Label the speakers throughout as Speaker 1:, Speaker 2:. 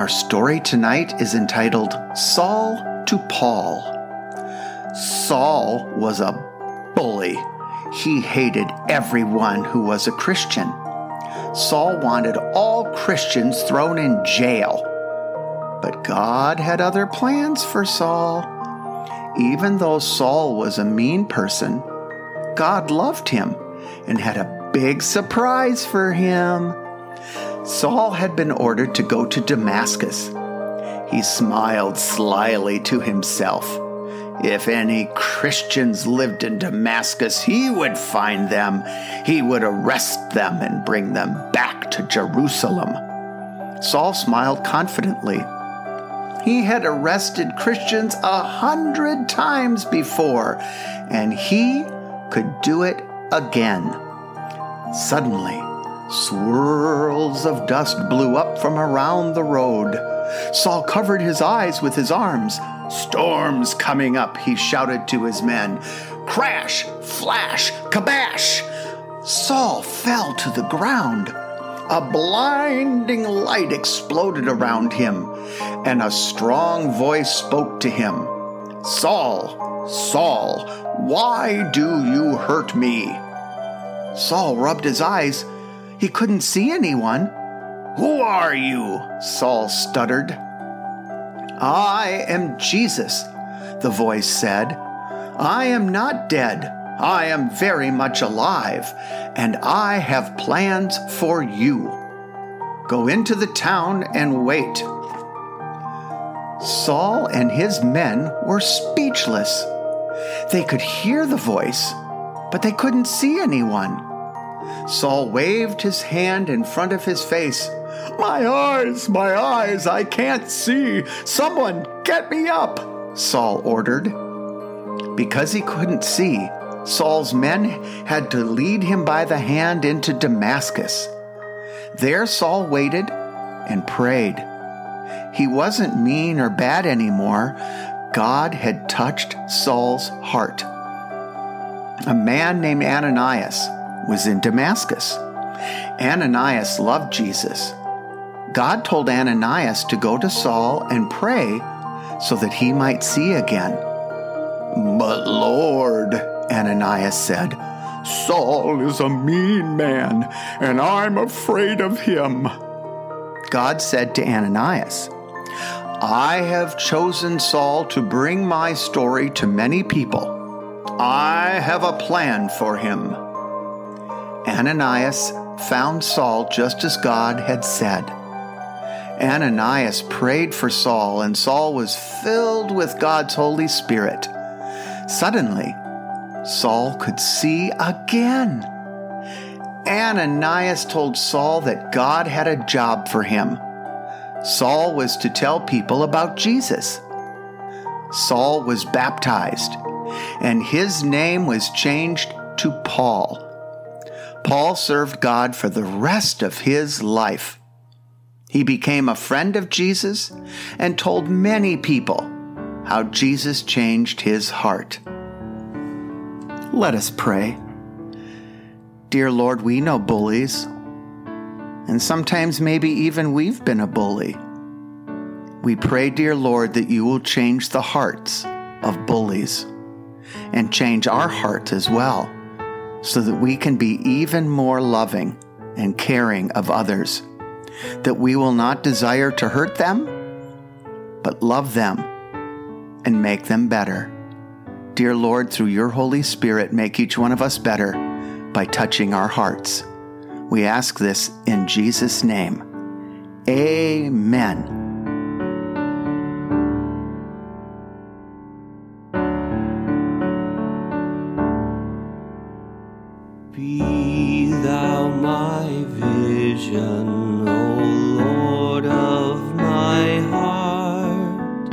Speaker 1: Our story tonight is entitled Saul to Paul. Saul was a bully. He hated everyone who was a Christian. Saul wanted all Christians thrown in jail. But God had other plans for Saul. Even though Saul was a mean person, God loved him and had a big surprise for him. Saul had been ordered to go to Damascus. He smiled slyly to himself. If any Christians lived in Damascus, he would find them. He would arrest them and bring them back to Jerusalem. Saul smiled confidently. He had arrested Christians a hundred times before, and he could do it again. Suddenly, swirls of dust blew up from around the road. Saul covered his eyes with his arms. Storms coming up, he shouted to his men. Crash, flash, kabash! Saul fell to the ground. A blinding light exploded around him, and a strong voice spoke to him Saul, Saul, why do you hurt me? Saul rubbed his eyes. He couldn't see anyone. Who are you? Saul stuttered. I am Jesus, the voice said. I am not dead. I am very much alive, and I have plans for you. Go into the town and wait. Saul and his men were speechless. They could hear the voice, but they couldn't see anyone. Saul waved his hand in front of his face. My eyes, my eyes, I can't see. Someone get me up, Saul ordered. Because he couldn't see, Saul's men had to lead him by the hand into Damascus. There Saul waited and prayed. He wasn't mean or bad anymore. God had touched Saul's heart. A man named Ananias was in Damascus. Ananias loved Jesus. God told Ananias to go to Saul and pray so that he might see again. But Lord, Ananias said, Saul is a mean man, and I'm afraid of him. God said to Ananias, I have chosen Saul to bring my story to many people. I have a plan for him. Ananias found Saul just as God had said. Ananias prayed for Saul, and Saul was filled with God's Holy Spirit. Suddenly, Saul could see again. Ananias told Saul that God had a job for him. Saul was to tell people about Jesus. Saul was baptized, and his name was changed to Paul. Paul served God for the rest of his life. He became a friend of Jesus and told many people how Jesus changed his heart. Let us pray. Dear Lord, we know bullies, and sometimes maybe even we've been a bully. We pray, dear Lord, that you will change the hearts of bullies and change our hearts as well, so that we can be even more loving and caring of others, that we will not desire to hurt them, but love them and make them better. Dear Lord, through your Holy Spirit, make each one of us better by touching our hearts. We ask this in Jesus' name. Amen.
Speaker 2: Be thou my vision, O Lord of my heart,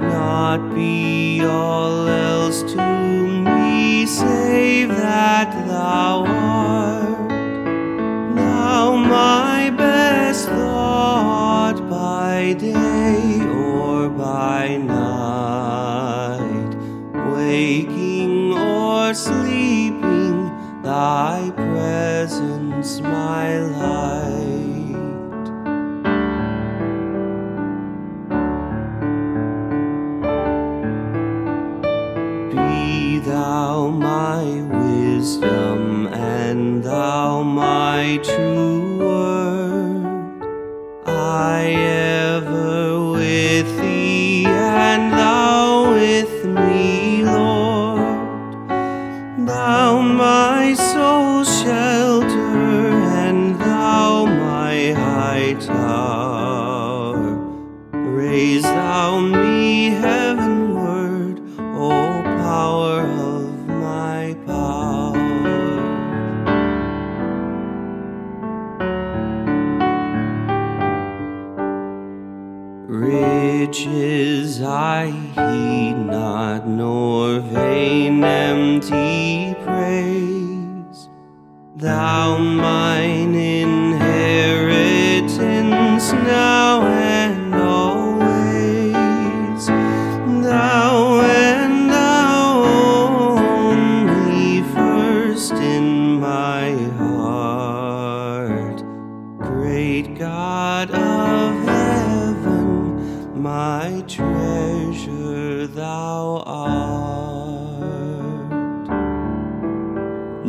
Speaker 2: not be all else to me save that thou art. Thou my best thought by day or by night, waking my light. Be thou my wisdom my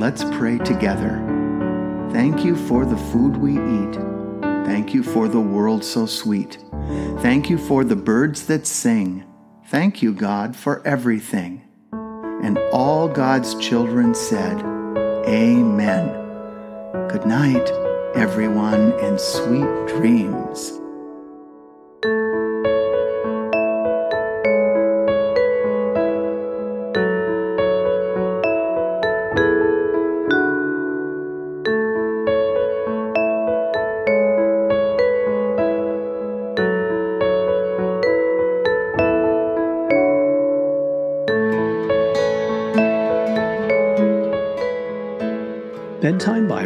Speaker 1: Let's pray together. Thank you for the food we eat. Thank you for the world so sweet. Thank you for the birds that sing. Thank you, God, for everything. And all God's children said, Amen. Good night, everyone, and sweet dreams.